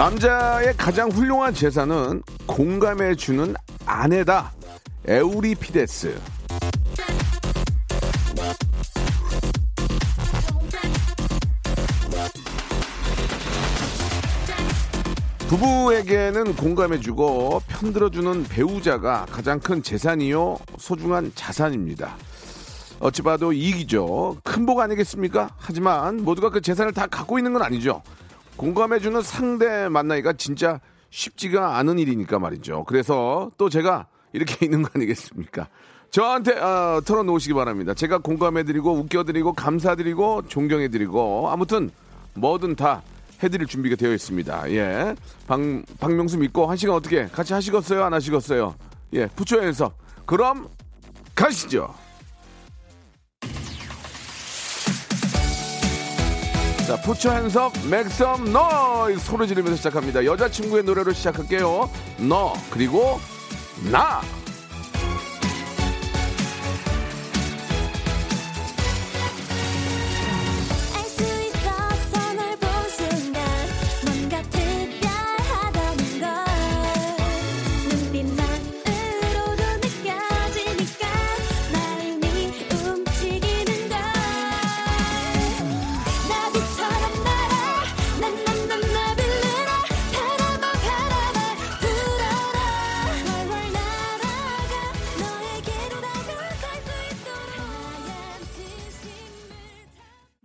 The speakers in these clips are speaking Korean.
남자의 가장 훌륭한 재산은 공감해주는 아내다 에우리피데스 부부에게는 공감해주고 편들어주는 배우자가 가장 큰 재산이요 소중한 자산입니다. 어찌 봐도 이익이죠. 큰 복 아니겠습니까? 하지만 모두가 그 재산을 다 갖고 있는 건 아니죠. 공감해주는 상대 만나기가 진짜 쉽지가 않은 일이니까 말이죠. 그래서 또 제가 이렇게 있는 거 아니겠습니까? 저한테 어, 털어놓으시기 바랍니다. 제가 공감해드리고 웃겨드리고 감사드리고 존경해드리고 아무튼 뭐든 다 해드릴 준비가 되어 있습니다. 예, 박 박명수 믿고 한 시간 어떻게 같이 하시겠어요? 안 하시겠어요? 예, 부처에서 그럼 가시죠. 자, 푸처 핸섭 맥섬 너 소리 지르면서 시작합니다. 여자친구의 노래로 시작할게요. 너 그리고 나.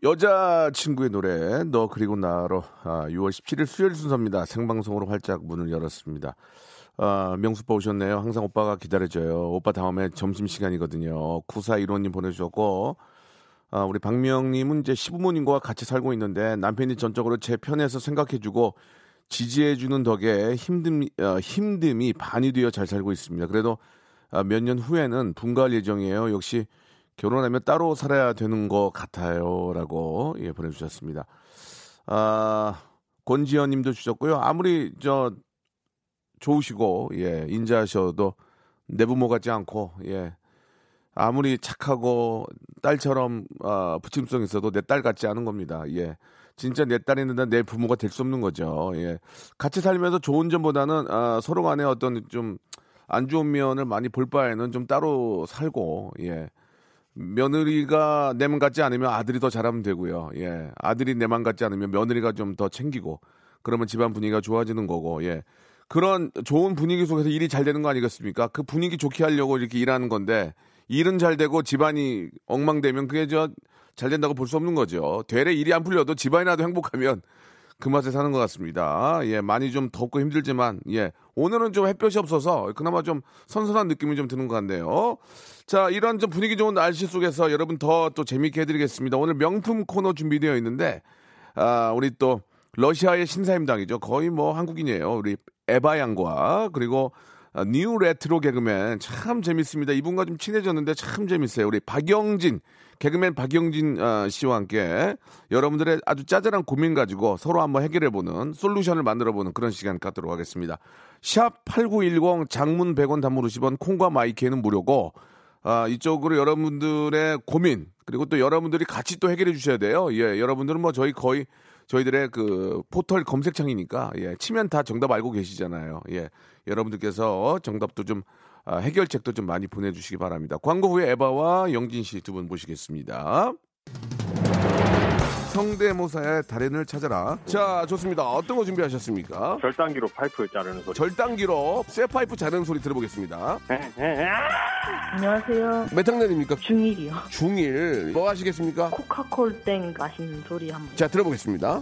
여자친구의 노래 너 그리고 나로 아, 6월 17일 수요일 순서입니다. 생방송으로 활짝 문을 열었습니다. 아, 명수빠 오셨네요. 항상 오빠가 기다려줘요. 오빠 다음에 점심시간이거든요. 9415님 보내주셨고 아, 우리 박명님은 이제 시부모님과 같이 살고 있는데 남편이 전적으로 제 편에서 생각해주고 지지해주는 덕에 힘듦, 어, 힘듦이 반이 되어 잘 살고 있습니다. 그래도 아, 몇 년 후에는 분가할 예정이에요. 역시 결혼하면 따로 살아야 되는 것 같아요. 라고 예, 보내주셨습니다. 아, 권지현 님도 주셨고요. 아무리 저 좋으시고, 예, 인자하셔도 내 부모 같지 않고, 예, 아무리 착하고 딸처럼 아, 부침성 있어도 내 딸 같지 않은 겁니다. 예. 진짜 내 딸이는데 내 부모가 될 수 없는 거죠. 예. 같이 살면서 좋은 점보다는 아, 서로 간에 어떤 좀 안 좋은 면을 많이 볼 바에는 좀 따로 살고, 예. 며느리가 내 맘 같지 않으면 아들이 더 잘하면 되고요. 예. 아들이 내 맘 같지 않으면 며느리가 좀 더 챙기고 그러면 집안 분위기가 좋아지는 거고. 예. 그런 좋은 분위기 속에서 일이 잘 되는 거 아니겠습니까? 그 분위기 좋게 하려고 이렇게 일하는 건데 일은 잘 되고 집안이 엉망되면 그게 저 잘 된다고 볼 수 없는 거죠. 되레 일이 안 풀려도 집안이라도 행복하면 그 맛에 사는 것 같습니다. 예, 많이 좀 덥고 힘들지만, 예, 오늘은 좀 햇볕이 없어서 그나마 좀 선선한 느낌이 좀 드는 것 같네요. 자, 이런 좀 분위기 좋은 날씨 속에서 여러분 더 또 재밌게 해드리겠습니다. 오늘 명품 코너 준비되어 있는데, 아, 우리 또 러시아의 신사임당이죠. 거의 뭐 한국인이에요. 우리 에바 양과 그리고 아, new retro 개그맨 참 재밌습니다. 이분과 좀 친해졌는데 참 재밌어요. 우리 박영진 개그맨 박영진 아, 씨와 함께 여러분들의 아주 짜잘한 고민 가지고 서로 한번 해결해보는 솔루션을 만들어보는 그런 시간 갖도록 하겠습니다. 샵 8910 장문 100원 단문 50원 콩과 my K에는 무료고 아, 이쪽으로 여러분들의 고민 그리고 또 여러분들이 같이 또 해결해 주셔야 돼요. 예, 여러분들은 뭐 저희 거의 저희들의 그 포털 검색창이니까 예, 치면 다 정답 알고 계시잖아요. 예, 여러분들께서 정답도 좀 아, 해결책도 좀 많이 보내주시기 바랍니다. 광고 후에 에바와 영진 씨 두 분 모시겠습니다. 성대모사의 달인을 찾아라. 자, 좋습니다. 어떤 거 준비하셨습니까? 절단기로 파이프 자르는 소리. 절단기로 쇠 파이프 자르는 소리 들어보겠습니다. 안녕하세요. 몇 학년입니까? 중1이요. 중1. 뭐 하시겠습니까? 코카콜 땡 마시는 소리 한번. 자, 들어보겠습니다.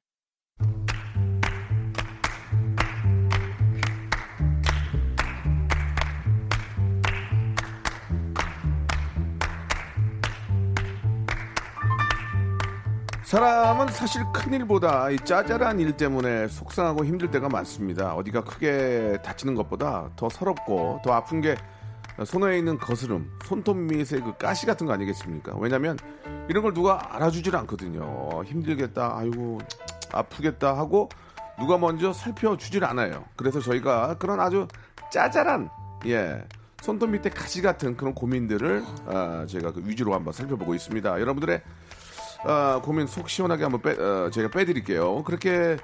사람은 사실 큰일보다 이 짜잘한 일 때문에 속상하고 힘들 때가 많습니다. 어디가 크게 다치는 것보다 더 서럽고 더 아픈 게 손에 있는 거스름, 손톱 밑의 그 가시 같은 거 아니겠습니까? 왜냐면 이런 걸 누가 알아주질 않거든요. 힘들겠다, 아이고, 아프겠다 하고 누가 먼저 살펴주질 않아요. 그래서 저희가 그런 아주 짜잘한, 예, 손톱 밑에 가시 같은 그런 고민들을 아, 저희가 그 위주로 한번 살펴보고 있습니다. 여러분들의 아, 고민 속 시원하게 한번 빼, 어, 제가 빼드릴게요. 그렇게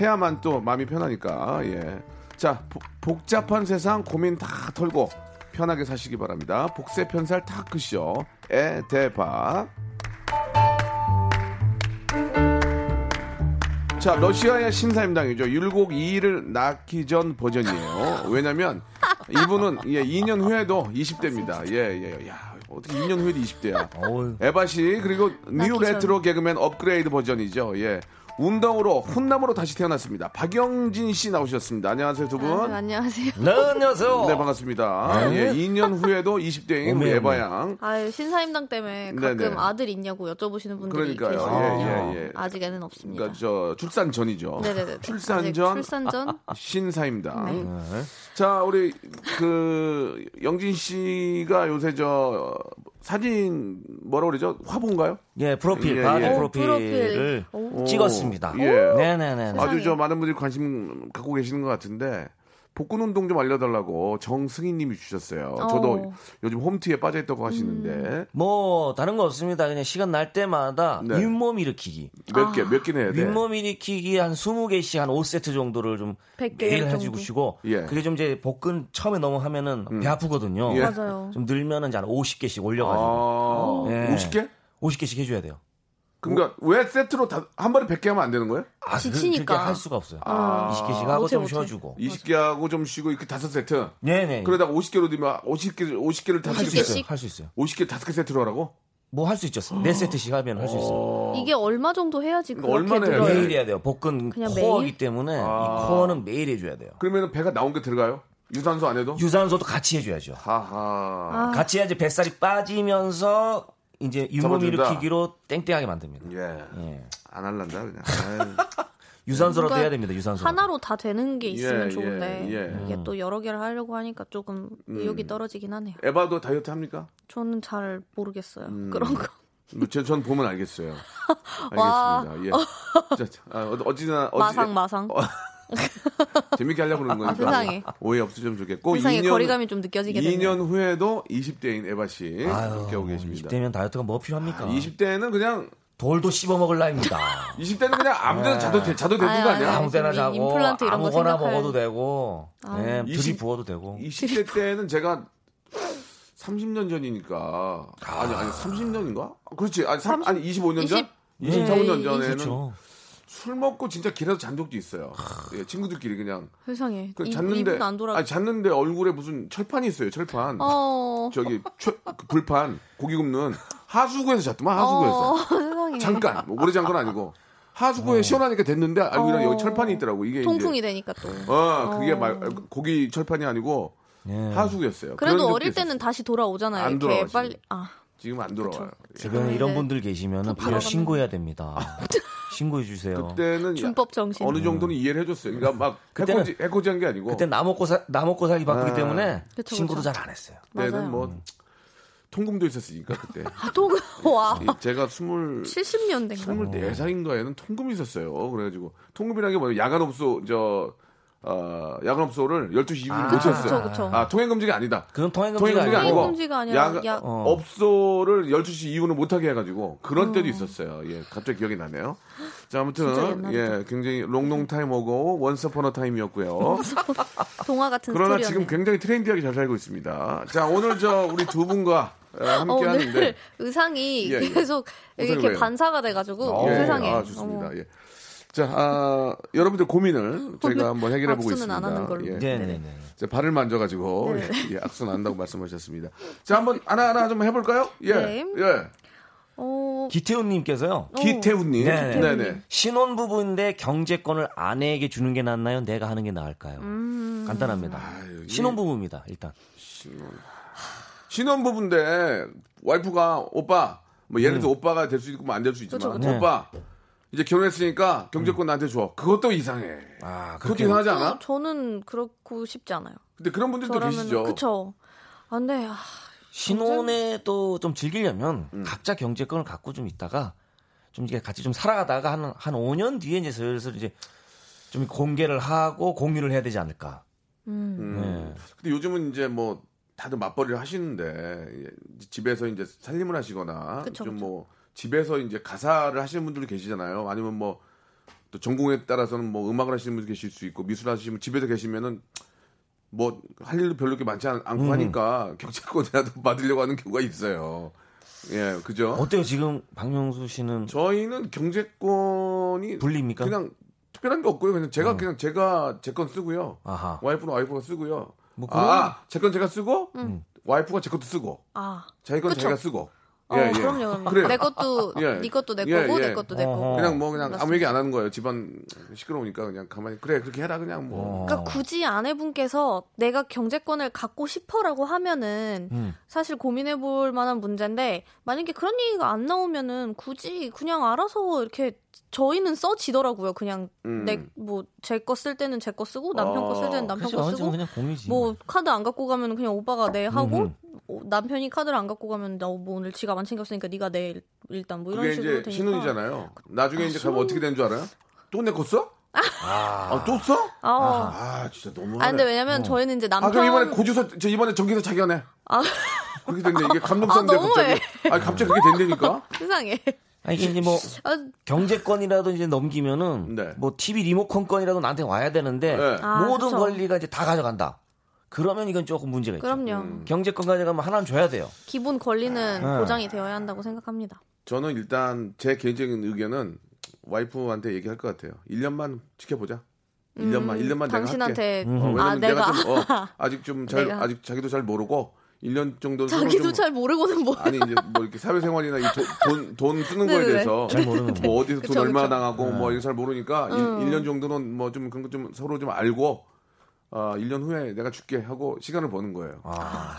해야만 또 마음이 편하니까, 예. 자, 보- 복잡한 세상 고민 다 털고 편하게 사시기 바랍니다. 복세 편살 토크쇼, 에 대박. 자, 러시아의 신사임당이죠. 율곡 이이를 낳기 전 버전이에요. 왜냐면 이분은 예, 2년 후에도 20대입니다. 예, 예. 야, 어떻게 2년 후에도 20대야. 어우, 에바 씨 그리고 new. retro 개그맨 업그레이드 버전이죠. 예. 운동으로 훈남으로 다시 태어났습니다. 박영진 씨 나오셨습니다. 안녕하세요 두 분. 아, 안녕하세요. 네, 안녕하세요. 네 반갑습니다. 예, 2년 후에도 20대인 우리 어메, 에바 어메. 양. 아유 신사임당 때문에 가끔 네네. 아들 있냐고 여쭤보시는 분들이 그러니까요. 계시거든요. 예, 예, 예. 아직에는 없습니다. 그러니까 저 출산 전이죠. 네네네. 출산 전 출산 전. 신사임당. 네. 자 우리 그 영진 씨가 요새 저 사진 뭐라 그러죠? 화보인가요? 예, 프로필, 예, 바디 예. 프로필을 오. 오, 찍었습니다. 예. 네네네. 아주 저 많은 분들이 관심 갖고 계시는 것 같은데 복근 운동 좀 알려달라고 정승희님이 주셨어요. 저도 어. 요즘 홈트에 빠져있다고 음. 하시는데 뭐 다른 거 없습니다. 그냥 시간 날 때마다 네. 윗몸 일으키기. 몇 개 몇개 내야 돼. 윗몸 일으키기 한 20개씩 한 5세트 정도를 좀 100개 매일 쉬고 예. 그게 좀 이제 복근 처음에 너무 하면은 배 아프거든요. 예. 맞아요. 좀 늘면은 이제 한 50개씩 올려가지고 아, 예. 50개? 50개씩 해줘야 돼요. 그러니까 왜 세트로 다, 한 번에 100개 하면 안 되는 거예요? 아, 그- 지치니까. 그렇게 할 수가 없어요. 아. 20개씩 하고 못해, 좀 못해. 쉬어 주고. 20개 하고 좀 쉬고 이렇게 다섯 세트. 네 네. 그러다가 50개로 되면 50개 50개를 다할할수수50 있어요. 있어요. 할수 있어요. 50개 다섯 개 세트로 하라고? 뭐 할 수 있죠. 네 세트씩 하면 할 수 있어요. 이게 얼마 정도 해야지 그렇게 얼마나 해야 들어요? 돼요? 매일 해야 돼요. 복근 그냥 코어이기? 때문에 아. 이 코어는 매일 해줘야 돼요. 그러면 배가 나온 게 들어가요? 유산소 안 해도? 유산소도 같이 해줘야죠. 하하. 아. 같이 해야지 뱃살이 빠지면서 이제 잡아준다. 일으키기로 땡땡하게 만듭니다. 예. 예. 안 할란다 그냥. 유산소라도 해야 됩니다. 유산소. 하나로 다 되는 게 있으면 예, 좋은데 예, 예. 이게 또 여러 개를 하려고 하니까 조금 의욕이 음. 떨어지긴 하네요. 에바도 다이어트 합니까? 저는 잘 모르겠어요. 음. 그런 거. 뭐, 제- 전 보면 알겠어요. 와. 알겠습니다. 예. 자, 자, 아, 어- 어찌나 어찌 마상 마상. 재밌게 하려고 그러는 거니까 세상에. 오해 없으시면 좋겠고 세상에 2년, 거리감이 좀 느껴지게 되네요. 2년 후에도 20대인 에바 씨 아유, 함께 하고 계십니다. 20대면 다이어트가 뭐 필요합니까? 20대는 그냥 돌도 씹어 먹을 나이입니다. 20대는 그냥 아무 데나 자도 돼, 자도 되는 거 아니야? 아무 지금 자고 임플란트 이런 거 아무거나 생각할- 먹어도 되고 이십- 들이 부어도 되고 20대 때는 제가 30년 전이니까 아니 아니 30년인가? 그렇지 아니, 삼, 아니 25년 전? 20 24년 네, 전에는. 술 먹고 진짜 길에서 잔 적도 있어요. 예, 친구들끼리 그냥 세상에. 그 이- 잤는데 안 돌아. 아니 잤는데 얼굴에 무슨 철판이 있어요. 철판. 어. 저기 최- 그 불판 고기 굽는 하수구에서 잤더만 하수구에서 어, 세상에. 잠깐 뭐 오래 잔 건 아니고 하수구에 시원하니까 됐는데 알고 보니 어. 여기 철판이 있더라고 이게 통풍이 이제 되니까 또. 어 그게 어. 말 고기 철판이 아니고 예. 하수구였어요. 그래도 어릴 때는 있었어요. 다시 돌아오잖아요. 안 돌아와요, 빨리. 지금. 아. 지금 안 돌아와요. 예. 주변에 네. 이런 분들 계시면은 바로 신고해야 됩니다. 신고해 주세요. 그때는 준법 정신. 어느 정도는 이해를 해줬어요. 그러니까 막 그때는- 해코지 해코지한 게 아니고 그때 나 먹고 사, 나 먹고 살기 바쁘기 아. 때문에 그쵸, 신고도. 잘 안 했어요. 그때는 맞아요. 뭐 통금도 있었으니까 그때. 아, 또, 와. 이 제가 스물 70년대인가? 24살인가에는 통금이 있었어요. 그래 가지고 통금이라는 게 뭐냐 야간 업소 저 어, 야간 업소를 12시 이후로 못 그쵸, 했어요. 그쵸, 그쵸. 아 통행금지가 아니다. 그건 통행금지가 통행금지가 아니고 아니고 통행금지가 아니라 야간 야- 어. 업소를 12시 이후는 못하게 해가지고 그런 때도 있었어요. 예, 갑자기 기억이 나네요. 자, 아무튼. 예, 굉장히 long long time ago once upon a time이었고요. 동화 같은 그러나 스토리였네. 지금 굉장히 트렌디하게 잘 살고 있습니다. 자, 오늘 저 우리 두 분과 어, 함께 어, 오늘 하는데 의상이 예, 예. 계속 이렇게 왜요? 반사가 돼가지고 예, 세상에. 아, 좋습니다. 예. 자, 아, 여러분들 고민을 저희가 한번 해결해 보고 있습니다. 안 하는 걸로. 예. 네네네. 자, 발을 만져가지고 네. 예, 악수 난다고 말씀하셨습니다. 자, 한번 하나 하나 좀 해볼까요? 예, 네. 예. 어, 기태훈님께서요. 기태훈님, 네. 네, 네. 신혼 부부인데 경제권을 아내에게 주는 게 낫나요? 내가 하는 게 나을까요? 음. 간단합니다. 아유, 이- 신혼 부부입니다. 일단. 신혼 부부인데 와이프가 오빠, 뭐 예를 들어 오빠가 될 수 있고 뭐안될 수 있지만 그쵸, 그쵸. 오빠 이제 결혼했으니까 경제권 나한테 줘. 그것도 이상해. 아, 그것도 이상하지 않아? 어, 저는 그렇고 싶지 않아요. 근데 그런 분들도 저라면 계시죠. 그쵸. 안 돼. 아, 신혼에 또 좀 즐기려면 음. 각자 경제권을 갖고 좀 있다가 좀 이게 같이 좀 살아가다가 한, 한 5년 뒤에 이제 슬슬 이제 좀 공개를 하고 공유를 해야 되지 않을까. 음. 음. 네. 근데 요즘은 이제 뭐 다들 맞벌이를 하시는데 예, 집에서 이제 살림을 하시거나 그쵸, 좀. 뭐 집에서 이제 가사를 하시는 분들도 계시잖아요. 아니면 뭐 또 전공에 따라서는 뭐 음악을 하시는 분도 계실 수 있고 미술 하시면 집에서 계시면은 뭐 할 일도 별로 그렇게 많지 않, 않고 음. 하니까 경제권이라도 받으려고 하는 경우가 있어요. 예, 그죠? 어때요? 지금 박명수 씨는 저희는 경제권이 불리입니까? 그냥 특별한 게 없고요. 그냥 제가 그냥 제가 제 건 쓰고요. 아하. 와이프는 와이프가 쓰고요. 뭐 그런- 아, 제 건 제가 쓰고 와이프가 제 것도 쓰고 아. 자기 건 그쵸. 자기가 쓰고. 어, 예, 예. 그럼요, 그럼요. 그래요. 내 것도, 예. 네 것도 내 예, 거고, 예. 내 것도 내 거고. 그냥 뭐 그냥 아무. 얘기 안 하는 거예요. 집안 시끄러우니까 그냥 가만히 그래 그렇게 해라 그냥 뭐. 어. 그러니까 굳이 아내분께서 내가 경제권을 갖고 싶어라고 하면은 음. 사실 고민해 볼 만한 문제인데 만약에 그런 얘기가 안 나오면은 굳이 그냥 알아서 이렇게 저희는 써지더라고요. 그냥 음. 내뭐 제 거 쓸 때는 제 거 쓰고 남편 거 쓸 때는 남편 그렇죠. 거 쓰고 그냥 공유지. 뭐 카드 안 갖고 가면 그냥 오빠가 내 하고 음흠. 어, 남편이 카드를 안 갖고 가면 나 뭐 오늘 지갑 안 챙겼으니까 네가 내 일- 일단 뭐 이런 그게 식으로 이제 되니까 신혼이잖아요. 나중에 아, 이제 가면 어떻게 되는 줄 알아요? 또 내 거 써? 아. 아, 또 써? 아, 아, 진짜 너무. 아 근데 왜냐면 저희는 이제 남편 아, 그럼 이번에 고주서 저 이번에 전기서 자기가 내. 아. 그렇게 된대. 이게 감동성인데 아, 너무해. 갑자기. 아, 갑자기 그렇게 된다니까. 세상에 아니 이게 이제 뭐 아, 경제권이라도 이제 넘기면은 네. 뭐 TV 리모컨권이라도 나한테 와야 되는데 네. 아, 모든 그쵸. 권리가 이제 다 가져간다. 그러면 이건 조금 문제가 있죠. 그럼요. 음. 경제권 가져가면 하나는 줘야 돼요. 기본 권리는 아. 보장이 되어야 한다고 생각합니다. 저는 일단 제 개인적인 의견은 와이프한테 얘기할 것 같아요. 1년만 지켜보자. 1년만, 1년만 내가 할게. 음, 당신한테 어, 아 내가, 내가 좀 어, 아직 좀 잘 내가. 아직 자기도 잘 모르고 1년 정도 자기도 좀, 잘 모르고는 뭐 아니 이제 뭐 이렇게 사회생활이나 이 돈, 돈 쓰는 거에 네네네. 대해서 잘 모르는 거. 뭐 어디서 돈 그쵸, 얼마 그쵸. 나가고 뭐 이거 잘 모르니까 음. 1, 년 정도는 뭐 좀 그런 거 좀 서로 좀 알고 아, 1년 후에 내가 줄게 하고 시간을 버는 거예요. 아,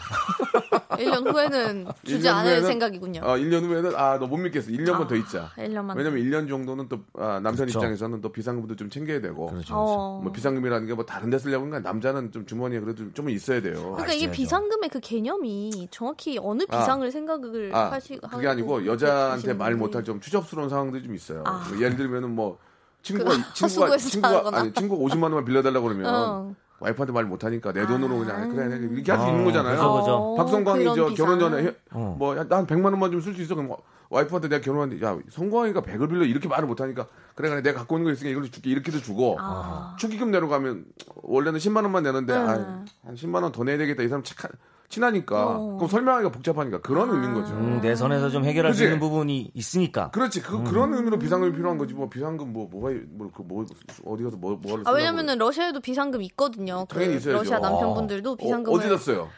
1년 후에는 주지 1년 않을 후에는- 생각이군요. 아, 1년 후에는 아, 너 못 믿겠어. 1년만 더 있자. 1년만. 왜냐면 1년 정도는 또 아, 남편 그렇죠. 입장에서는 또 비상금도 좀 챙겨야 되고. 그렇죠. 어. 뭐 비상금이라는 게 뭐 다른 데 쓰려고 하는 건 남자는 좀 주머니에 그래도 좀 있어야 돼요. 그러니까 이게 있어야죠. 비상금의 그 개념이 정확히 어느 아. 비상을 생각을 아, 하시 그게 아니고 여자한테 말. 못할 좀 추접스러운 상황들이 좀 있어요. 아. 뭐 예를 들면은 뭐 친구가 그 친구가 친구가. 아니 친구가 50만 원만 빌려 달라고 그러면 어. 와이프한테 말 못하니까 내 돈으로 아. 그냥 그래 그래, 이렇게 할수 아, 있는 거잖아요. 그죠, 그죠. 어, 박성광이 저 비상. 결혼 전에 해- 어. 뭐난 100만 원만 좀 쓸 수 있어 그럼 와이프한테 내가 결혼하는데 야 성광이가 100을 빌려 이렇게 말을 못하니까 그래 그래 내가 갖고 있는 거 있으니까 이걸로 줄게 이렇게도 주고 아. 축의금 내러 가면 원래는 10만 원만 내는데 네. 아, 한 10만 원 더 내야 되겠다 이 사람 착한 친하니까 어. 그럼 설명하기가 복잡하니까 그런 아. 의미인 거죠. 음, 내 선에서 좀 해결할 수 그치? 있는 부분이 있으니까. 그렇지 그 그런 의미로 비상금이 필요한 거지 뭐 비상금 뭐 뭐가 뭐, 그 뭐 어디 가서 뭐 뭐를 아, 왜냐면은 러시아에도 비상금 있거든요. 그 당연히 있어야죠. 러시아 남편분들도 비상금을 어, 디다 써요?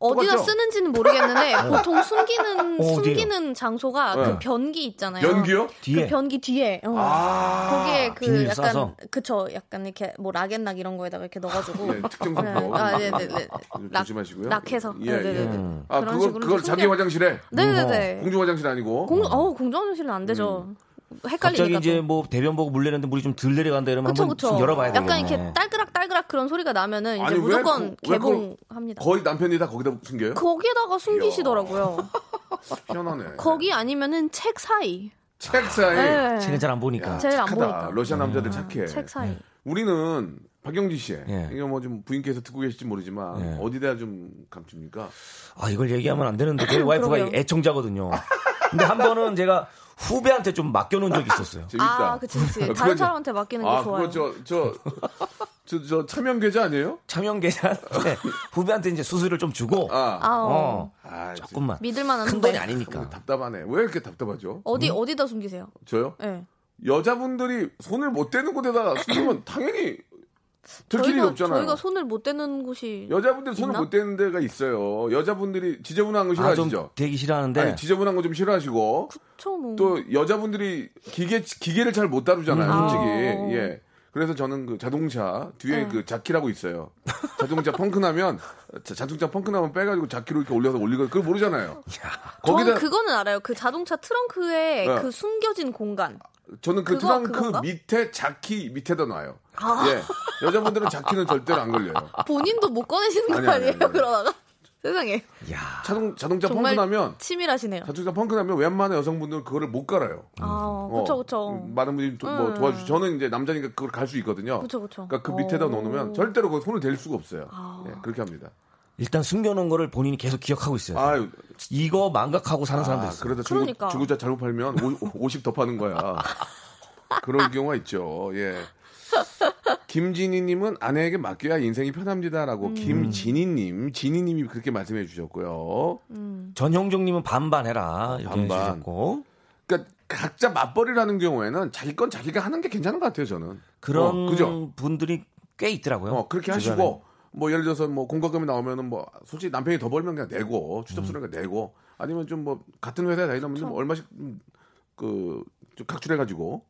어디다 똑같죠? 쓰는지는 모르겠는데 보통 숨기는 어? 숨기는 장소가 네. 그 변기 있잖아요. 연기요? 뒤에 그 변기 뒤에. 어. 아 거기에 그 약간 싸서? 그쵸 약간 이렇게 뭐 락앤락 이런 거에다가 이렇게 넣어가지고 예, 특정 네. 상품 아, 네네네. 락- 조심하시고요. 락해서. 예, 네 네네. 예. 음. 아 그런 그걸 식으로 그걸 좀 자기 숨겨- 화장실에 네네네. 공중 화장실 아니고 공, 어, 공정화장실은 안 되죠. 헷갈리니까. 갑자기 이제 또. 뭐 대변 보고 물 내는데 물이 좀 덜 내려간다 이러면 그쵸 한번 그쵸. 좀 열어봐야 되겠네. 약간 이렇게 딸그락 딸그락 그런 소리가 나면은 이제 아니, 왜 무조건 그- 개봉합니다. 거의 남편이 다 거기다 숨겨요? 거기에다가 숨기시더라고요. 희한하네. 거기 아니면은 책 사이. 책 사이. 네. 책은 잘 안 보니까. 야, 제일 안. 보니까. 러시아 남자들 착해. 책 사이. 우리는 박영지 씨, 예. 이거 뭐 좀 부인께서 듣고 계실지 모르지만 예. 어디다 좀 감춥니까? 아 이걸 얘기하면 안 되는데 저희 와이프가. 애청자거든요. 근데 한 번은 제가 후배한테 좀 맡겨놓은 적이 있었어요. 재밌다. 아, 그치, 그치. 그거 다른 사람한테 맡기는 게 아, 좋아요. 그거 저, 저, 저, 저 차명 계좌 아니에요? 차명 계좌한테 후배한테 이제 수수료를 좀 주고 아, 아, 어. 어, 아, 조금만 믿을 만한 큰. 돈이 아니니까. 답답하네. 왜 이렇게 답답하죠? 어디 어디다 숨기세요? 저요? 예. 여자분들이 손을 못 대는 곳에다가 숨기면 당연히 들킬 저희가 없잖아요. 저희가 손을 못 대는 곳이 여자분들 손을 있나? 못 대는 데가 있어요. 여자분들이 지저분한 거 아, 좀 싫어하시죠? 되기 싫어하는데 아니, 지저분한 거 좀 싫어하시고 그쵸 뭐. 또 여자분들이 기계 기계를 잘 못 다루잖아요, 음. 솔직히. 아. 예. 그래서 저는 그 자동차 뒤에 네. 그 자키라고 있어요. 자동차 펑크 나면 자- 자동차 펑크 나면 빼가지고 자키로 이렇게 올려서 올리고 그걸 모르잖아요. 저는 거기다 그거는 알아요. 그 자동차 트렁크에 네. 그 숨겨진 공간. 저는 그 그거, 트렁크 그건가? 밑에 자키 밑에다 놔요. 아. 예. 여자분들은 자키는 절대로 안 걸려요. 본인도 못 꺼내시는 거 아니, 아니, 아니 에요? 아니, 아니. 그러다가 세상에 야 자동 자동차 펑크 나면 치밀하시네요. 자동차 펑크 나면 웬만한 여성분들은 그거를 못 갈아요. 아, 어, 그쵸 그쵸. 많은 분들이 도, 뭐 음. 도와주. 저는 이제 남자니까 그걸 갈 수 있거든요. 그쵸 그쵸. 그러니까 그 밑에다 어. 놓으면 절대로 그 손을 댈 수가 없어요. 아. 예, 그렇게 합니다. 일단 숨겨놓은 거를 본인이 계속 기억하고 있어요. 아유, 이거 망각하고 사는 사람도 아, 있어요. 그러다 중고, 그러니까. 중고차 잘못 팔면 50 더 파는 거야. 그럴 경우가 있죠. 예. 김진희님은 아내에게 맡겨야 인생이 편합니다라고 음. 김진희님, 진희님이 그렇게 말씀해 주셨고요. 전형종님은 반반 해라 이렇게 반반. 해주셨고 그러니까 각자 맞벌이라는 경우에는 자기 건 자기가 하는 게 괜찮은 것 같아요. 저는 그런 어, 그죠? 분들이 꽤 있더라고요. 어, 그렇게 주변에. 하시고 뭐 예를 들어서 뭐 공과금이 나오면은 뭐 솔직히 남편이 더 벌면 그냥 내고 추접스러운 거 내고 아니면 좀 뭐 같은 회사에 다니다 보면 좀 얼마씩 음, 그좀 각출해가지고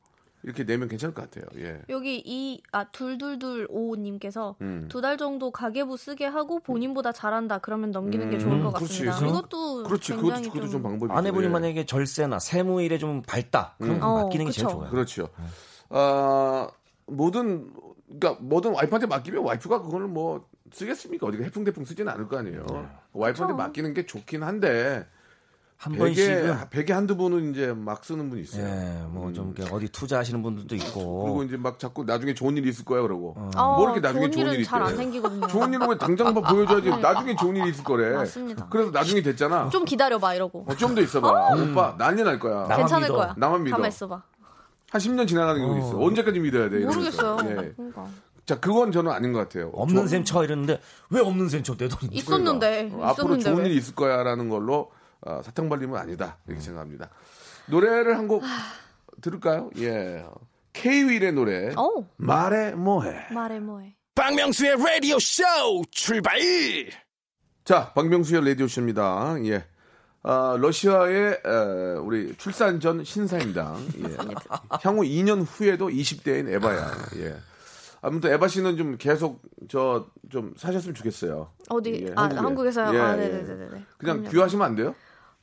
이렇게 내면 괜찮을 것 같아요. 예. 여기 이아 둘둘둘 오님께서 음. 두달 정도 가계부 쓰게 하고 본인보다 잘한다 그러면 넘기는 게 좋을 것 그렇지. 같습니다. 이것도 그렇지. 굉장히 그것도, 그것도 좀좀 방법이고. 아내분이 예. 만약에 절세나 세무 일에 좀 밝다 그럼 음. 어, 맡기는 게 제일 그쵸. 좋아요. 그렇죠. 아 모든 그러니까 뭐든 와이프한테 맡기면 와이프가 그거를 뭐 쓰겠습니까? 어디가 해풍대풍 쓰지는 않을 거 아니에요. 와이프한테 그쵸. 맡기는 게 좋긴 한데 한 베개 번씩은 베개 한두 분은 이제 막 쓰는 분이 있어요. 예, 뭐좀 어디 투자하시는 분들도 있고 그리고 이제 막 자꾸 나중에 좋은 일이 있을 거야 그러고 아, 뭐 이렇게 나중에 좋은 일이 잘안 있대. 생기거든요. 좋은 일은 왜 당장 한번 보여줘야지 나중에 좋은 일이 있을 거래. 맞습니다. 그래서 나중에 됐잖아. 좀 기다려 봐 이러고. 어, 좀 더 있어봐. 오빠 난리 날 거야. 나만 괜찮을 믿어. 거야. 나만 믿어. 가만 있어 봐. 한 10년 지나가는 경우 있어. 언제까지 믿어야 돼? 모르겠어요. 예. 그러니까. 자, 그건 저는 아닌 것 같아요. 없는 저- 셈쳐 이랬는데 왜 없는 셈 쳐 내 돈이 있었는데 어, 앞으로 있었는데 좋은 왜? 일이 있을 거야라는 걸로 어, 사탕 발림은 아니다 이렇게 생각합니다. 노래를 한 곡 들을까요? 예, K-윌의 노래 어 말해 뭐해. 말해 뭐해. 박명수의 라디오 쇼 출발 자, 박명수의 라디오 쇼입니다. 예. 아, 러시아의 에, 우리 출산 전 신사임당. 예. 향후 2년 후에도 20대인 에바야. 예. 아무튼 에바 씨는 좀 계속 저 좀 사셨으면 좋겠어요. 어디 예, 아 한국에. 한국에서요? 예, 아 예. 네네네네. 그냥 그럼요. 귀화하시면 안 돼요?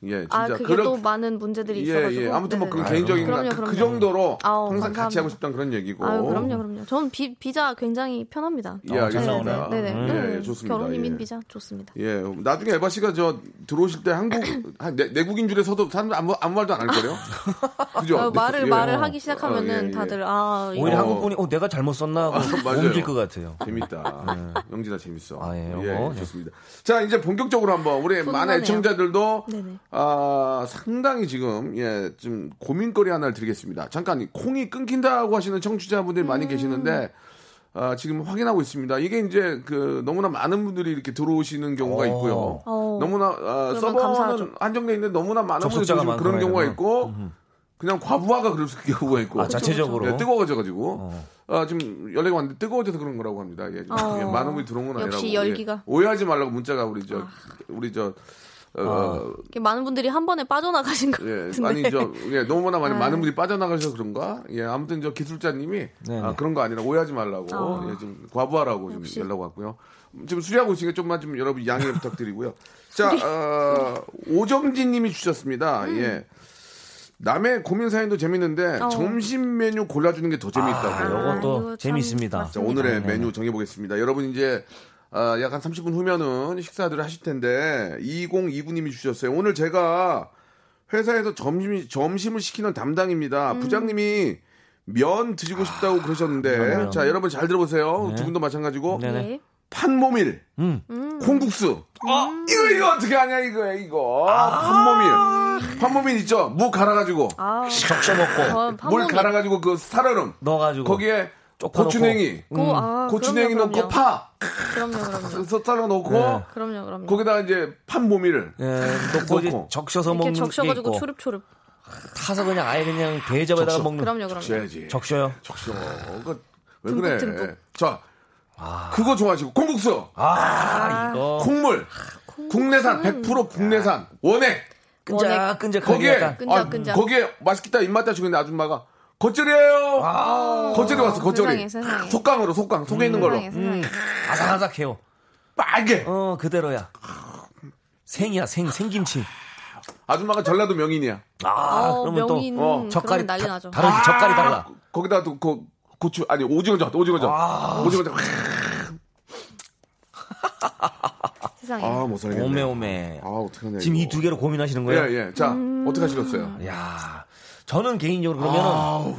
예, 진짜. 아 그게 그런- 또 많은 문제들이 예, 있어가지고. 예. 아무튼 뭐 그건 네네네. 개인적인 그럼요, 그, 그럼요. 그 정도로 아우, 항상 같이 감사합니다. 하고 싶다는 그런 얘기고. 아유 그럼요 그럼요. 저는 비, 비자 굉장히 편합니다. 예, 알겠습니다. 네네. 예, 네. 예, 좋습니다. 결혼 이민 예. 비자 좋습니다. 예, 나중에 에바 씨가 저 들어오실 때 한국 한 내, 내국인 줄에 서도 사람 아무 아무 말도 안 할 거예요. 그죠? 어, 말을 예. 말을 하기 시작하면은 어, 예, 예. 다들 아 이거 오히려 어. 한국 분이 어 내가 잘못 썼나 하고 맞아요. 옮길 것 같아요. 재밌다. 영진아 재밌어. 아, 예, 요거. 예. 좋습니다. 자, 이제 본격적으로 한번 우리 많은. 애청자들도 네네. 아, 상당히 지금 예, 좀 고민거리 하나를 드리겠습니다. 잠깐 콩이 끊긴다고 하시는 청취자분들이 음. 많이 계시는데 아, 지금 확인하고 있습니다. 이게 이제 그 너무나 많은 분들이 이렇게 들어오시는 경우가 어. 있고요. 어. 너무나 아, 서버는 감사하죠. 한정돼 있는데 너무나 많은 분들이 그런 많거나 경우가. 있고 그냥 과부하가 그럴 수 경우가 있고 아, 자체적으로. 네, 뜨거워져 가지고 아, 지금 연락이 왔는데 뜨거워져서 그런 거라고 합니다. 예, 좀 어. 예, 많은 분이 들어온 건 역시 아니라고. 열기가. 아. 예, 오해하지 말라고 문자가 우리 저 우리 저 어, 이렇게 많은 분들이 한 번에 빠져나가신 것 예, 같은데. 아니 저 예, 너무나 많이 아. 많은 분이 빠져나가셔서 그런가? 예, 아무튼 저 기술자님이 네네. 아, 그런 거 아니라 오해하지 말라고 아. 예, 좀 과부하라고 좀 역시. 연락 왔고요. 지금 수리하고 있으니까 좀만 좀 여러분 양해 부탁드리고요. 자, 어, 오정진님이 주셨습니다. 음. 예. 남의 고민 사연도 재밌는데 어. 점심 메뉴 골라주는 게 더 재밌다고. 아, 이거 참 재밌습니다. 자. 오늘의. 메뉴 정해보겠습니다. 여러분 이제 아, 약한 30분 후면은 식사들을 하실 텐데 2029님이 주셨어요. 오늘 제가 회사에서 점심 점심을 시키는 담당입니다. 음. 부장님이 면 드시고 싶다고 그러셨는데 면이요. 자 여러분 잘 들어보세요. 네. 두 분도 마찬가지고 네네. 네. 판모밀, 음. 콩국수. 어, 이거 이거 어떻게 하냐 이거 이거 판모밀. 판모밀 있죠? 무 갈아가지고 아, 적셔 먹고 저 물. 갈아가지고 그 살얼음 넣어가지고 거기에 고추냉이, 고, 아, 고추냉이 그럼요, 넣고 그럼요. 파 그럼요, 그럼요. 썰어 놓고 네. 그럼요, 그럼요. 거기다 이제 판모밀을 예, 넣고 넣고. 적셔서 이렇게 먹는 게 적셔가지고 초릅초릅. 타서 그냥 아예 그냥 대접에다가 적셔. 먹는 그럼요, 그럼요. 줘야지. 적셔요. 적셔. 그거 왜 듬뿍, 그래? 듬뿍. 자, 그거 좋아하시고 콩국수, 아, 이거 콩물, 국내산 100% 국내산 원액. 끈적끈적하게 거기에 끈적끈적. 아, 거기에 맛있겠다 입맛 다시고 있는 아줌마가 겉절이에요. 겉절이 왔어 겉절이. 세상에. 속강으로 속강 속에 있는 걸로 세상에, 세상에. 아삭아삭해요. 빨개. 어 그대로야. 생이야 생 생김치. 아줌마가 전라도 명인이야. 아 어, 그러면 명인. 또 어, 젓갈이 그러면 난리 다, 나죠. 다른 젓갈이 달라. 거기다 또 그 고추 아니 오징어젓 오징어젓 아. 오징어젓. 세상에. 아 못 살겠네. 오메 오메. 아 어떡하냐. 지금 이. 두 개로 고민하시는 거예요? 예 예. 자 음. 어떻게 하시겠어요? 야, 저는 개인적으로 그러면은 아우,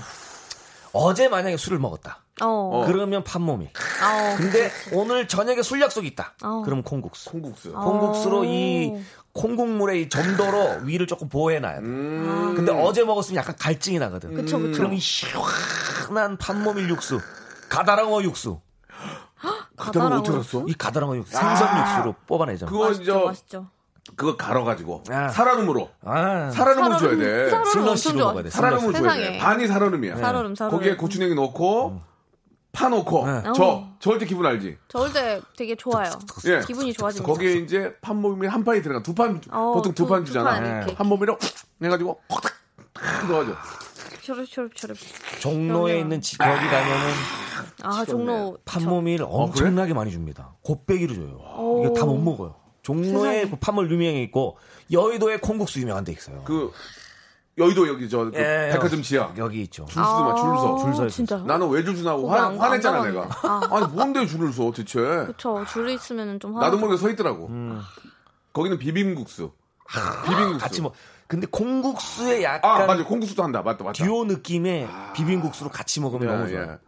어제 만약에 술을 먹었다. 어. 그러면 판몸이. 아, 근데 오늘 저녁에 술 약속이 있다. 어. 그럼 콩국수. 콩국수. 아. 콩국수로 이 콩국물의 이 점도로 위를 조금 보호해놔야 돼. 음. 근데 어제 먹었으면 약간 갈증이 나거든. 그쵸, 그쵸. 그럼 이 시원한 판모밀 육수, 가다랑어 육수, 어떻게 했어? 이 가다랑어 육수, 생선 육수로 뽑아내잖아. 그거 맛있죠, 저 맛있죠. 그거 갈아가지고 아. 살얼음으로 아, 살얼음을 줘야 돼. 슬러시로. 먹어야 돼. 살얼음을 줘야 돼. 반이 살얼음이야. 살얼음, 살얼음. 거기에 고추냉이 넣고 파 넣고 네. 저 어. 저럴 때 기분 알지? 저울 때 되게 좋아요. 예. 기분이 좋아집니다. 거기에 이제 판모밀 한 판이 들어가 두판 어, 보통 두 두- 판두 주잖아. 판 이렇게. 판모밀을 해가지고 콕탁 넣어줘. 초릅초릅초릅. 종로에 그럼요. 있는 지, 거기 가면은 아, 종로. 판모밀 엄청나게 많이 줍니다. 곱빼기로 줘요. 이게 다못 먹어요. 종로에 세상에. 그 판모밀 유명해 있고 여의도에 콩국수 유명한 데 있어요. 그 여의도 여기 저그 예, 백화점 지하 여기 있죠. 줄 서서 줄 서. 줄 서. 아, 진짜. 나는 왜줄 거기 화, 안- 화냈잖아 안 내가. 가봤는데. 아니 뭔데 줄을 서 대체? 그쵸. 줄이 있으면 좀 화. 나도 모르게 서 있더라고. 음. 거기는 비빔국수. 비빔국수. 같이 뭐 근데 콩국수에 약간 아 맞아 콩국수도 한다. 맞다 맞다. 듀오 느낌의 비빔국수로 같이 먹으면 너무 예, 좋아요. 예.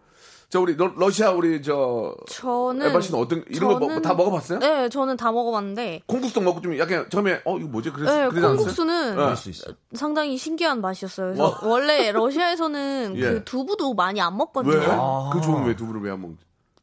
자 우리 러, 러시아 우리 저 저는. 에바 씨는 어떤 이런 거 저는- 다 먹어봤어요? 네, 저는 다 먹어봤는데. 콩국수도 먹고 좀 약간 처음에 어 이거 뭐지 그랬, 네, 그러지? 콩국수는 네. 상당히 신기한 맛이었어요. 그래서 와. 원래 러시아에서는 예. 그 두부도 많이 안 먹거든요. 왜? 아. 그 좋은 왜 두부를 왜 안 먹지?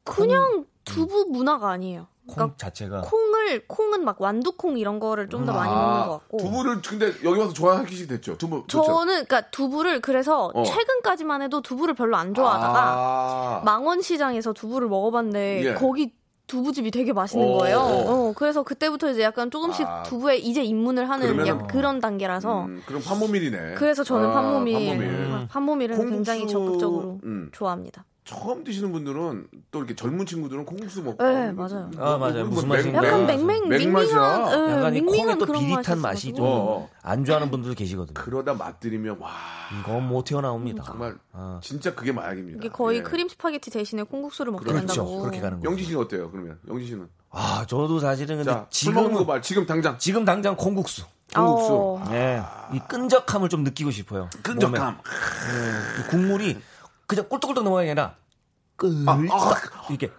그냥 두부 문화가 아니에요. 콩 그러니까 자체가 콩을 콩은 막 완두콩 이런 거를 좀 더 많이 먹는 것 같고. 아, 두부를 근데 여기 와서 좋아하기 됐죠. 두부. 저는 그러니까 두부를 그래서 어. 최근까지만 해도 두부를 별로 안 좋아하다가 아. 망원시장에서 두부를 먹어봤는데 예. 거기 두부집이 되게 맛있는 어, 거예요. 어. 어, 그래서 그때부터 이제 약간 조금씩 아. 두부에 이제 입문을 하는 그런 단계라서 음, 그럼 판모밀이네. 그래서 저는 아, 판모밀, 판모밀. 판모밀은 콩국수, 굉장히 적극적으로 음. 좋아합니다. 처음 드시는 분들은 또 이렇게 젊은 친구들은 콩국수 먹고 네, 맞아요. 아, 맞아요. 무슨 맛인가? 약간 네. 맹맹. 밍밍한, 예, 약간 이 콩에 또 비릿한 맛이 있어가지고. 좀 어. 안 좋아하는 분들도 계시거든요. 그러다 맛들이면 와 이건 못 튀어나옵니다. 정말 아. 진짜 그게 마약입니다. 이게 거의 예. 크림 스파게티 대신에 콩국수를 먹게 그렇죠. 된다고. 그렇게 가는 거죠. 영진 씨는 어때요? 그러면 영진 씨는 아, 저도 사실은 근데 자, 술 먹는 거 지금 당장 지금 당장 콩국수. 콩국수. 어, 예. 이 끈적함을 좀 느끼고 싶어요. 끈적함. 예. 이 국물이 그냥 꿀떡꿀떡 넘어가는 게 아니라 끌떡 이렇게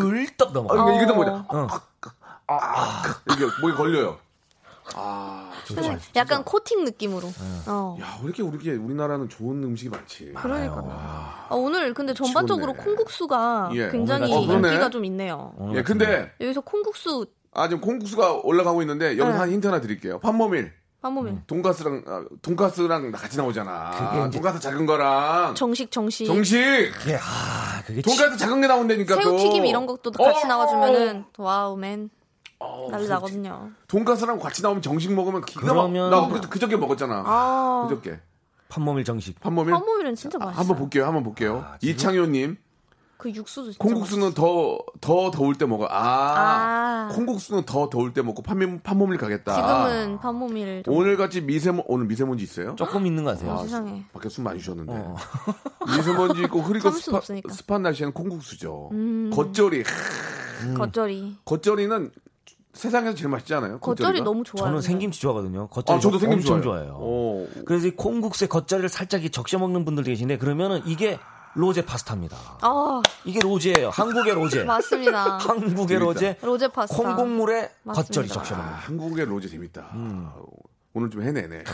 끌떡 넘어가. 아, 어. 이게 뭐냐? 어. 이게 목에 걸려요. 아, 그래서 약간 코팅 느낌으로. 네. 어. 야, 왜 이렇게 우리 우리나라는 좋은 음식이 많지? 그러니까. 아, 오늘 근데 전반적으로 미치겠네. 콩국수가 예. 굉장히 어. 인기가 좀 있네요. 예, 근데 여기서 콩국수 아 지금 콩국수가 올라가고 있는데 여기서 네. 한 힌트 하나 드릴게요. 판모밀, 판모밀 돈가스랑 아, 돈가스랑 같이 나오잖아. 그게 이제- 돈가스 작은 거랑 정식 정식 정식 그게 아, 그게 치- 돈가스 작은 게 나온다니까 또. 새우튀김 이런 것도 같이 어! 나와주면은 wow man 어, 난리 나거든요. 돈가스랑 같이 나오면 정식 먹으면 기가 그러면- 막. 나 그, 그저께 먹었잖아. 아 그저께 판모밀 정식. 판모밀. 판모밀은 진짜 아, 맛있어. 한번 볼게요. 한번 볼게요. 아? 이창효님 그 육수도 진짜 콩국수는 더, 더 더울 때 먹어. 아, 아. 콩국수는 더 더울 때 먹고 판모, 판모밀 가겠다. 지금은 판모밀 좀 오늘 같이 미세먼, 오늘 미세먼지 있어요? 조금 있는 것 같아요. 어, 세상에. 밖에 숨 많이 쉬었는데. 어. 미세먼지 있고 흐리고 스파, 없으니까. 습한 날씨에는 콩국수죠. 음. 겉절이. 겉절이. 겉절이는 세상에서 제일 맛있지 않아요? 겉절이 겉절이가? 너무 좋아요. 저는. 생김치 좋아하거든요. 겉절이 아, 저도 생김치 엄청 좋아해요. 좋아해요. 오. 그래서 이 콩국수에 겉절이를 살짝 이 적셔 먹는 분들 계신데 그러면은 이게 로제 파스타입니다. 아 이게 로제예요. 한국의 로제. 맞습니다. 한국의 재밌다. 로제. 로제 파스타. 콩국물에. 겉절이 적셔 아, 먹는. 한국의 로제 재밌다. 음. 오늘 좀 해내네.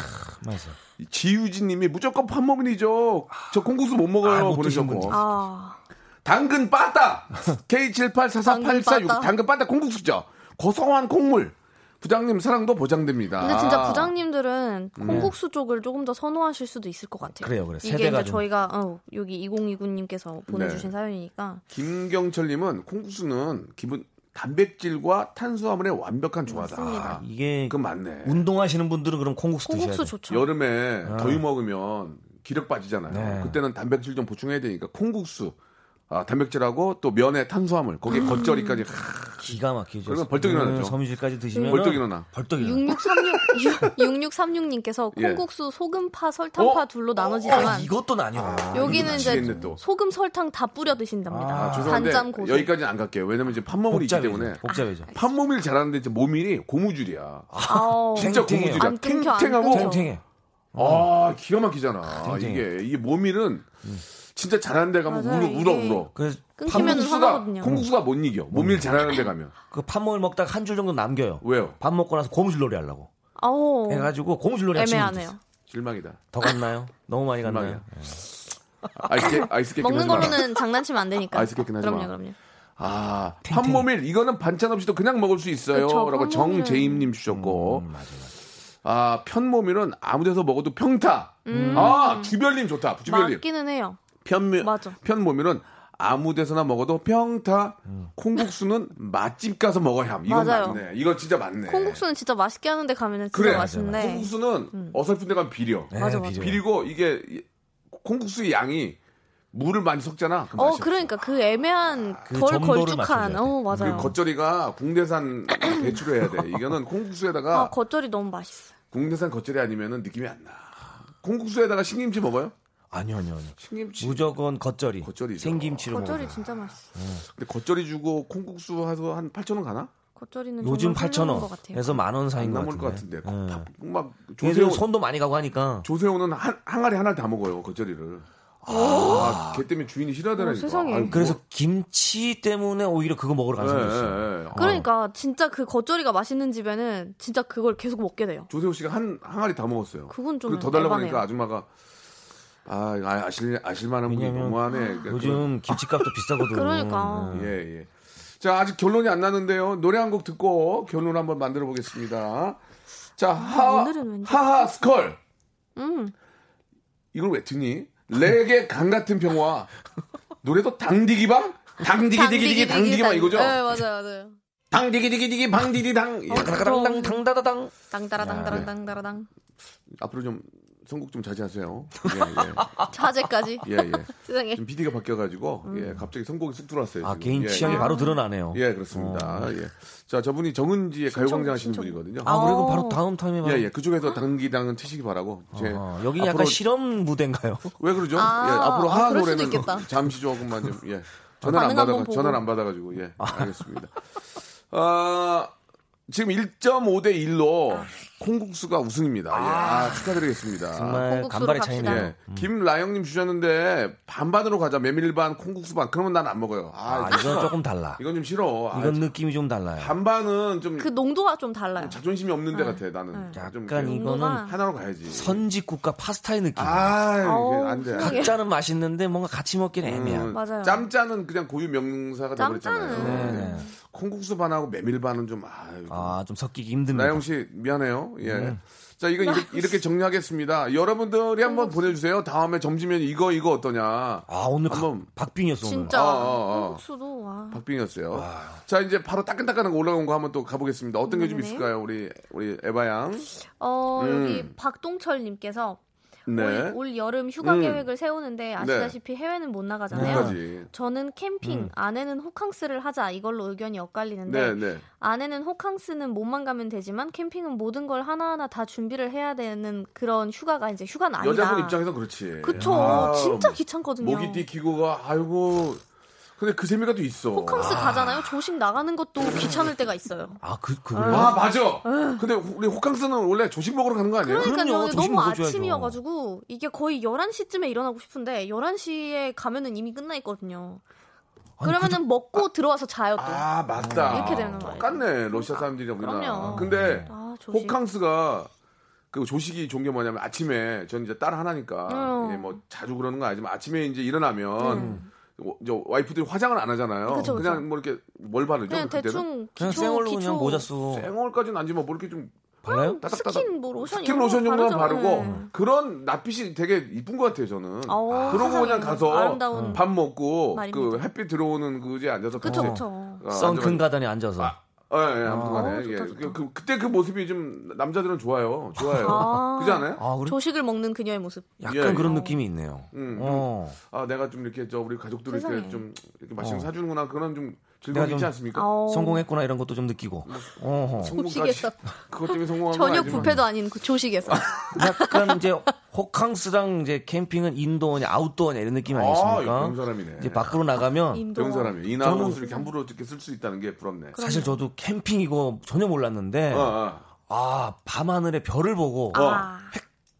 맛있어요. 지유진 님이 무조건 판모밀이죠. 저 콩국수 못 먹어요. 아, 보내셨고. 아 당근 빠따. K78448446. 당근 빠따. 당근 빠따 콩국수죠. 고소한 콩물. 부장님 사랑도 보장됩니다. 근데 진짜 아. 부장님들은 콩국수 쪽을 조금 더 선호하실 수도 있을 것 같아요. 그래요, 그래요. 이게 이제 좀- 저희가 어, 여기 2029님께서 보내주신 사연이니까 김경철님은 콩국수는 기본 단백질과 탄수화물의 완벽한 조화다. 맞습니다. 이게 그건 맞네. 운동하시는 분들은 그럼 콩국수 드셔야 콩국수. 좋죠. 여름에 더위 먹으면 기력 빠지잖아요. 네. 그때는 단백질 좀 보충해야 되니까 콩국수, 아, 단백질하고 또 면에 탄수화물, 거기에 겉절이까지 하, 기가 막히죠. 그러면 벌떡 일어나죠. 섬유질까지 드시면 벌떡 일어나. 벌떡 일어나. 6636 6636님께서 예. 콩국수 소금파 설탕파 어? 둘로 나눠지지만 아, 이것도 나뉘어. 여기는 이제 또. 소금 설탕 다 뿌려 드신답니다. 아, 죄송한데 단짠 고소. 여기까지는 안 갈게요. 왜냐면 이제 판모밀이 있기. 때문에 복잡해져. 판모밀 잘하는데 이제 모밀이 고무줄이야. 아우, 진짜 탱탱해요. 고무줄이야. 안 끊겨, 안 탱탱하고 끊겨. 탱탱해. 아 기가 막히잖아. 탱탱해. 이게 이게 모밀은 진짜 잘하는 데 가면 맞아요, 울어 울어 울어. 그래서 끊기면 콩국수가 화나거든요. 콩국수가 못 이겨. 모밀 잘하는 데 가면 그 팥먹을 먹다가 한 줄 정도 남겨요. 왜요? 밥 먹고 나서 고무줄놀이 하려고 아우, 해가지고 고무줄놀이 애매하네요. 실망이다. 더 갔나요? 너무 많이 갔나요? 아이스 케 아이스 케이크 먹는 걸로는 장난치면 안 되니까. 아이스 케이크는 하지 그럼요, 마. 그럼요. 아 판모밀 이거는 반찬 없이도 그냥 먹을 수 있어요. 그쵸, 라고 판모밀은- 정재임님 주셨고 음, 맞아요. 아 판모밀은 아무데서 먹어도 평타. 아 주별님 좋다. 주별님 맞기는 해요. 판모 맞아. 판모밀은 아무 데서나 먹어도 평타. 콩국수는 맛집 가서 먹어야 함. 이건 맞아요. 맞네. 이거 진짜 맞네. 콩국수는 진짜 맛있게 하는데 가면은 진짜 그래. 맛있는데. 콩국수는 어설픈 데 가면 비려. 네, 맞아, 맞아. 비리고 이게 이- 콩국수의 양이 물을 많이 섞잖아. 그 어, 그러니까 그 애매한 그덜 점도를 걸쭉한. 어. 맞아요. 그 겉절이가 국내산 배추로 해야 돼. 이거는 콩국수에다가 아, 겉절이 너무 맛있어. 국내산 겉절이 아니면은 느낌이 안 나. 콩국수에다가 신김치 먹어요? 아니요, 아니요, 아니요. 신김치. 무조건 겉절이. 겉절이죠. 생김치로 겉절이 먹어요. 진짜 맛있어. 근데 겉절이 주고 콩국수 해서 한 8천 원 가나? 겉절이는 요즘 정말 훌륭한 것 8,000원. 같아요. 에서 만원안 사이인 것 같은데. 것 같은데. 예. 막 조세호 손도 많이 가고 하니까 조세호는 한 항아리 하나 다 먹어요 겉절이를. 아, 걔 때문에 주인이 싫어하더라니까. 어, 세상에. 아유, 그래서 뭐- 김치 때문에 오히려 그거 먹으러 가는 사람도 있어요. 예, 예, 예. 그러니까 진짜 그 겉절이가 맛있는 집에는 진짜 그걸 계속 먹게 돼요. 조세호 씨가 한 항아리 다 먹었어요. 그건 좀 그리고 더 달라고 하니까. 아줌마가 아, 아, 아실 아실만한 분이 너무하네. 그러니까 요즘 김치값도 비싸거든. 그러니까. 그런- 예, 예. 자, 아직 결론이 안 나는데요. 노래 한 곡 듣고 결론 한번 만들어 보겠습니다. 자, 하, 아, 하하 스컬. 음. 이걸 왜 듣니? 렉의 강 같은 평화. 노래도 당디기방? 당디기디기디기 당디기방 이거죠? 네, 맞아요, 맞아요. 당디기디기디기 방디디당. 예. 어, 당당 당다다당. 당따라당따라당따라당. 앞으로 좀 선곡 좀 자제하세요. 예, 자제까지. 예. 예, 예. 세상에. 지금 PD가 바뀌어가지고 예, 갑자기 선곡이 쑥 들어왔어요. 아 지금. 개인 예, 취향이 예. 바로 드러나네요. 예, 그렇습니다. 예. 자, 저분이 정은지의 가요광장 하시는 신청. 분이거든요. 아, 그리고 어. 바로 다음 타임에 예, 예. 그쪽에서 당기당은 트시기 바라고. 제 어, 여기 앞으로- 약간 실험 무대인가요? 왜 그러죠? 아, 예, 앞으로 아, 하하 수도 노래는. 잠시 조금만 좀 예. 전화를 안 받아. 전화를 안 받아 가지고 예. 알겠습니다. 아, 지금 1.5대 1로 콩국수가 우승입니다. 예. 아, 축하드리겠습니다. 정말 간발의. 차이네요. 예. 김라영님 주셨는데 반반으로 가자. 메밀 반, 콩국수 반. 그러면 난 안 먹어요. 아, 아, 이건 조금 달라. 이건 좀 싫어. 아, 이건 느낌이 좀 달라요. 반반은 좀 그 농도가 좀 달라요. 자존심이 없는 데 같아. 나는 좀 약간 이렇게 이거는 하나로 가야지. 선지국과 파스타의 느낌. 아, 이게 아우, 안 돼. 각자는 맛있는데 뭔가 같이 먹기는 애매한. 음, 맞아요. 짬짜는 그냥 고유 명사가 짬짜는. 돼버렸잖아요. 네네. 콩국수 반하고 메밀 반은 좀 아유. 아, 좀 섞이기 힘듭니다. 나영 씨 미안해요. 예. 음. 자 이거 이렇게, 이렇게 정리하겠습니다. 여러분들이 한번 보내주세요. 다음에 점심면 이거 이거 어떠냐. 아, 오늘 가- 한번 박빙이었어, 오늘. 진짜 아, 아, 아. 와. 박빙이었어요. 자 이제 바로 따끈따끈한 거 올라온 거 한번 또 가보겠습니다. 어떤 게좀 네네. 있을까요, 우리 우리 에바 양? 어, 음. 여기 박동철님께서 네. 올, 올 여름 휴가 음. 계획을 세우는데 아시다시피 해외는 못 나가잖아요. 못가지. 저는 캠핑, 음. 아내는 호캉스를 하자 이걸로 의견이 엇갈리는데 네, 네. 아내는 호캉스는 몸만 가면 되지만 캠핑은 모든 걸 하나하나 다 준비를 해야 되는 그런 휴가가 이제 휴가는 아니다. 여자분 입장에서 그렇지. 그쵸. 아, 진짜 귀찮거든요. 모기띠 기고가 아이고. 근데 그 재미가 또 있어. 호캉스 가잖아요. 조식 나가는 것도 귀찮을 때가 있어요. 아, 그, 그, 아 맞아. 근데 우리 호캉스는 원래 조식 먹으러 가는 거 아니에요? 그러니까요. 그럼요. 조식 너무 먹어줘야죠. 아침이어가지고 이게 거의 11시쯤에 일어나고 싶은데 11시에 가면은 이미 끝나 있거든요. 그러면은 먹고 들어와서 자요 또. 아 맞다. 이렇게 되는 거예요. 똑같네 러시아 사람들이랑 우리나. 그럼요. 근데 아, 조식. 호캉스가 그 조식이 좋은 게 뭐냐면 아침에 전 이제 딸 하나니까 음. 예, 뭐 자주 그러는 건 아니지만 아침에 이제 일어나면 어, 저 와이프들이 화장을 안 하잖아요. 그쵸, 그쵸. 냥뭐 이렇게 뭘 바르죠? 그냥 그때는? 대충 그냥 기초 생얼로 기초 그냥 모자 쓰고. 생얼까지는 아니지만 뭐 이렇게 좀 발라요? 따닥따닥 스킨 뭐 로션 스킨 로션 정도만 바르죠. 바르고 네. 그런 낯빛이 되게 이쁜 것 같아요 저는. 어, 그러고 세상에. 그냥 가서 아름다운 밥 먹고 말입니다. 그 햇빛 들어오는 그제 앉아서 그쵸 그쵸. 어, sunken 앉아가지고- 가단에 앉아서. 예, 예, 아무튼간에 어, 예, 좋다, 좋다. 그, 그, 그때 그 모습이 좀 남자들은 좋아요, 좋아요. 아. 그지 않아요? 아, 그래? 조식을 먹는 그녀의 모습. 약간 예, 그런 예. 느낌이 있네요. 음, 어. 아 내가 좀 이렇게 저 우리 가족들 이렇게. 좀 이렇게 맛있는 거 어. 사주는구나 그런 좀 즐거움이 좀- 있지 않습니까? 어, 성공했구나 이런 것도 좀 느끼고. 어허. 성공까지 조식에서. 그것 때문에 성공한 건 저녁. 뷔페도 아닌 그 조식에서. 약간 이제 호캉스랑 이제 캠핑은 인도어냐 아웃도어냐 이런 느낌 아, 아니십니까? 배운 사람이네. 이제 밖으로 나가면 인도. 배운 사람이에요. 이나무 저는- 옷을 이렇게 함부로 이렇게 쓸 수 있다는 게 부럽네. 사실 저도 캠핑이고 전혀 몰랐는데 어, 어. 아 밤하늘에 별을 보고 아,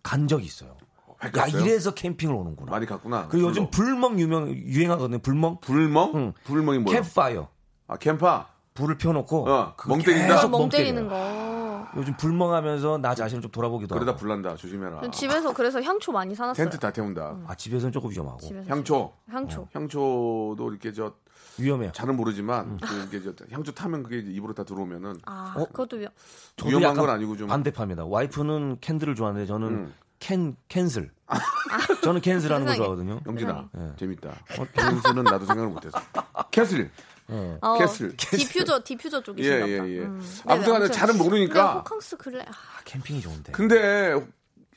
간 적이 있어요. 백 야? 이래서 캠핑을 오는구나. 많이 갔구나. 그리고 요즘 불멍. 유명 유행하거든요. 불멍 불멍? 응. 불멍이 뭐야? 캠파이어 아 캠파. 불을 펴놓고 어, 멍 때린다? 계속 멍. 때리는 거. 요즘 불멍하면서 나 자신을 좀 돌아보기도 그러다 하고. 불난다. 조심해라. 집에서 그래서 향초 많이 사놨어요. 텐트 다 태운다. 아 집에서는 조금 위험하고 집에서. 향초. 향초. 향초도 이렇게 저 위험해요. 잘은 모르지만 음. 그게 저 향초 타면 그게 이제 입으로 다 들어오면은 아, 어? 그것도 위... 저도 위험한 약간 건 아니고 좀 반대파입니다. 와이프는 candle을 좋아하는데 저는 음. 캔 cancel. 저는 cancel하는 거. 좋아하거든요. 영진아 네. 재밌다. cancel은 나도 생각을 못했어. cancel. 어, cancel. 디퓨저 디퓨저 쪽이신가 예. 예, 예. 음. 아무튼간에 아무튼. 잘은 모르니까. 근데 호캉스 그래. 아, 아, 캠핑이 좋은데. 근데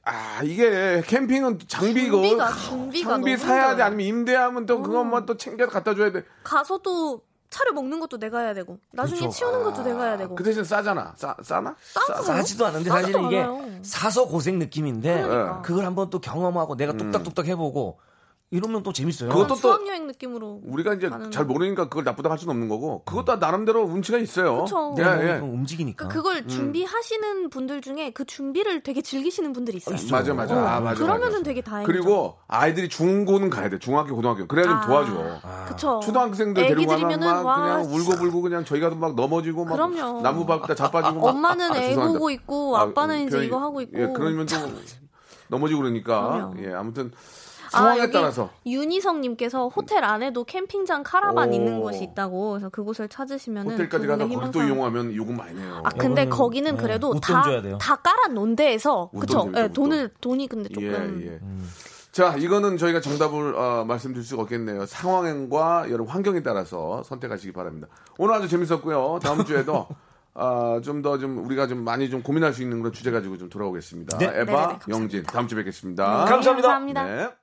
아 이게 캠핑은 장비고 준비가 준비가 장비 너무 사야 돼 힘들어요. 아니면 임대하면 또 그것만 또 챙겨 갖다 줘야 돼. 가서 또 차를 먹는 것도 내가 해야 되고 나중에 그쵸. 치우는 것도 내가 해야 되고. 그 대신 싸잖아. 싸 싸나? 싸. 싸지도 않은데 싸지도 사실은 이게 않아요. 사서 고생 느낌인데 그러니까. 그걸 한번 또 경험하고 내가 뚝딱뚝딱 해보고 이러면 또 재밌어요. 그것도 또- 수학 여행 느낌으로. 우리가 이제 가는- 잘 모르니까 그걸 나쁘다고 할 수는 없는 거고 그것도 나름대로 운치가 있어요. 그쵸. 예, 예. 좀 움직이니까. 그러니까 그걸 준비하시는 분들 중에 그 준비를 되게 즐기시는 분들이 있어요. 있어요. 맞아 맞아. 아, 맞아. 그러면은 맞아. 되게 다행이죠. 그리고 아이들이 중고는 가야 돼. 중학교, 고등학교. 그래야 좀 아, 도와줘. 그쵸. 초등학생들 데리고 가면 막 와, 그냥 울고불고 그냥 저희 가도 막 넘어지고 막 그럼요. 나무 밟다 자빠지고 막 엄마는 아, 애 죄송합니다. 보고 있고 아, 아빠는 이제 표현이- 이거 하고 있고. 예, 그러면 또 넘어지고 그러니까 그럼요. 예, 아무튼 상황에 여기 따라서 윤희성님께서 호텔 안에도 캠핑장 카라반 오. 있는 곳이 있다고 그래서 그곳을 찾으시면은 호텔까지 가서 그분의 그걸 또 이용하면 요금 많이 내요. 아 근데 거기는 네, 그래도 다. 다 깔아 놓은 데에서 그쵸? 예. 돈을 돈이 근데 조금 예, 예. 자, 이거는 저희가 정답을 어, 말씀드릴 수가 없겠네요. 상황과 여러 환경에 따라서 선택하시기 바랍니다. 오늘 아주 재밌었고요. 다음 주에도 아, 좀더 좀 우리가 좀 많이 좀 고민할 수 있는 그런 주제 가지고 좀 돌아오겠습니다. 네. 에바, 네네네, 감사합니다. 영진, 다음 주에 뵙겠습니다. 감사합니다. 감사합니다. 네.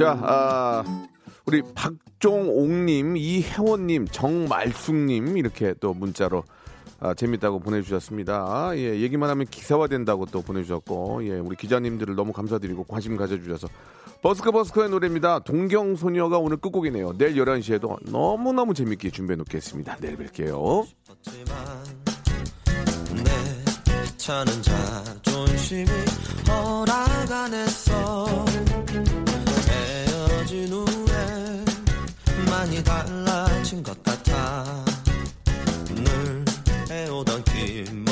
자, 아, 우리 박종옥님, 이혜원님, 정말숙님 이렇게 또 문자로 아, 재밌다고 보내주셨습니다. 아, 예, 얘기만 하면 기사화된다고 또 보내주셨고, 예, 우리 기자님들을 너무 감사드리고 관심 가져주셔서 버스커 버스커의 노래입니다. 동경소녀가 오늘 끝곡이네요. 내일 11시에도 너무너무 재밌게 준비해 놓겠습니다. 내일 뵐게요. 내 차는 자존심이 허락 헤어진 것 같아. 늘 해오던 길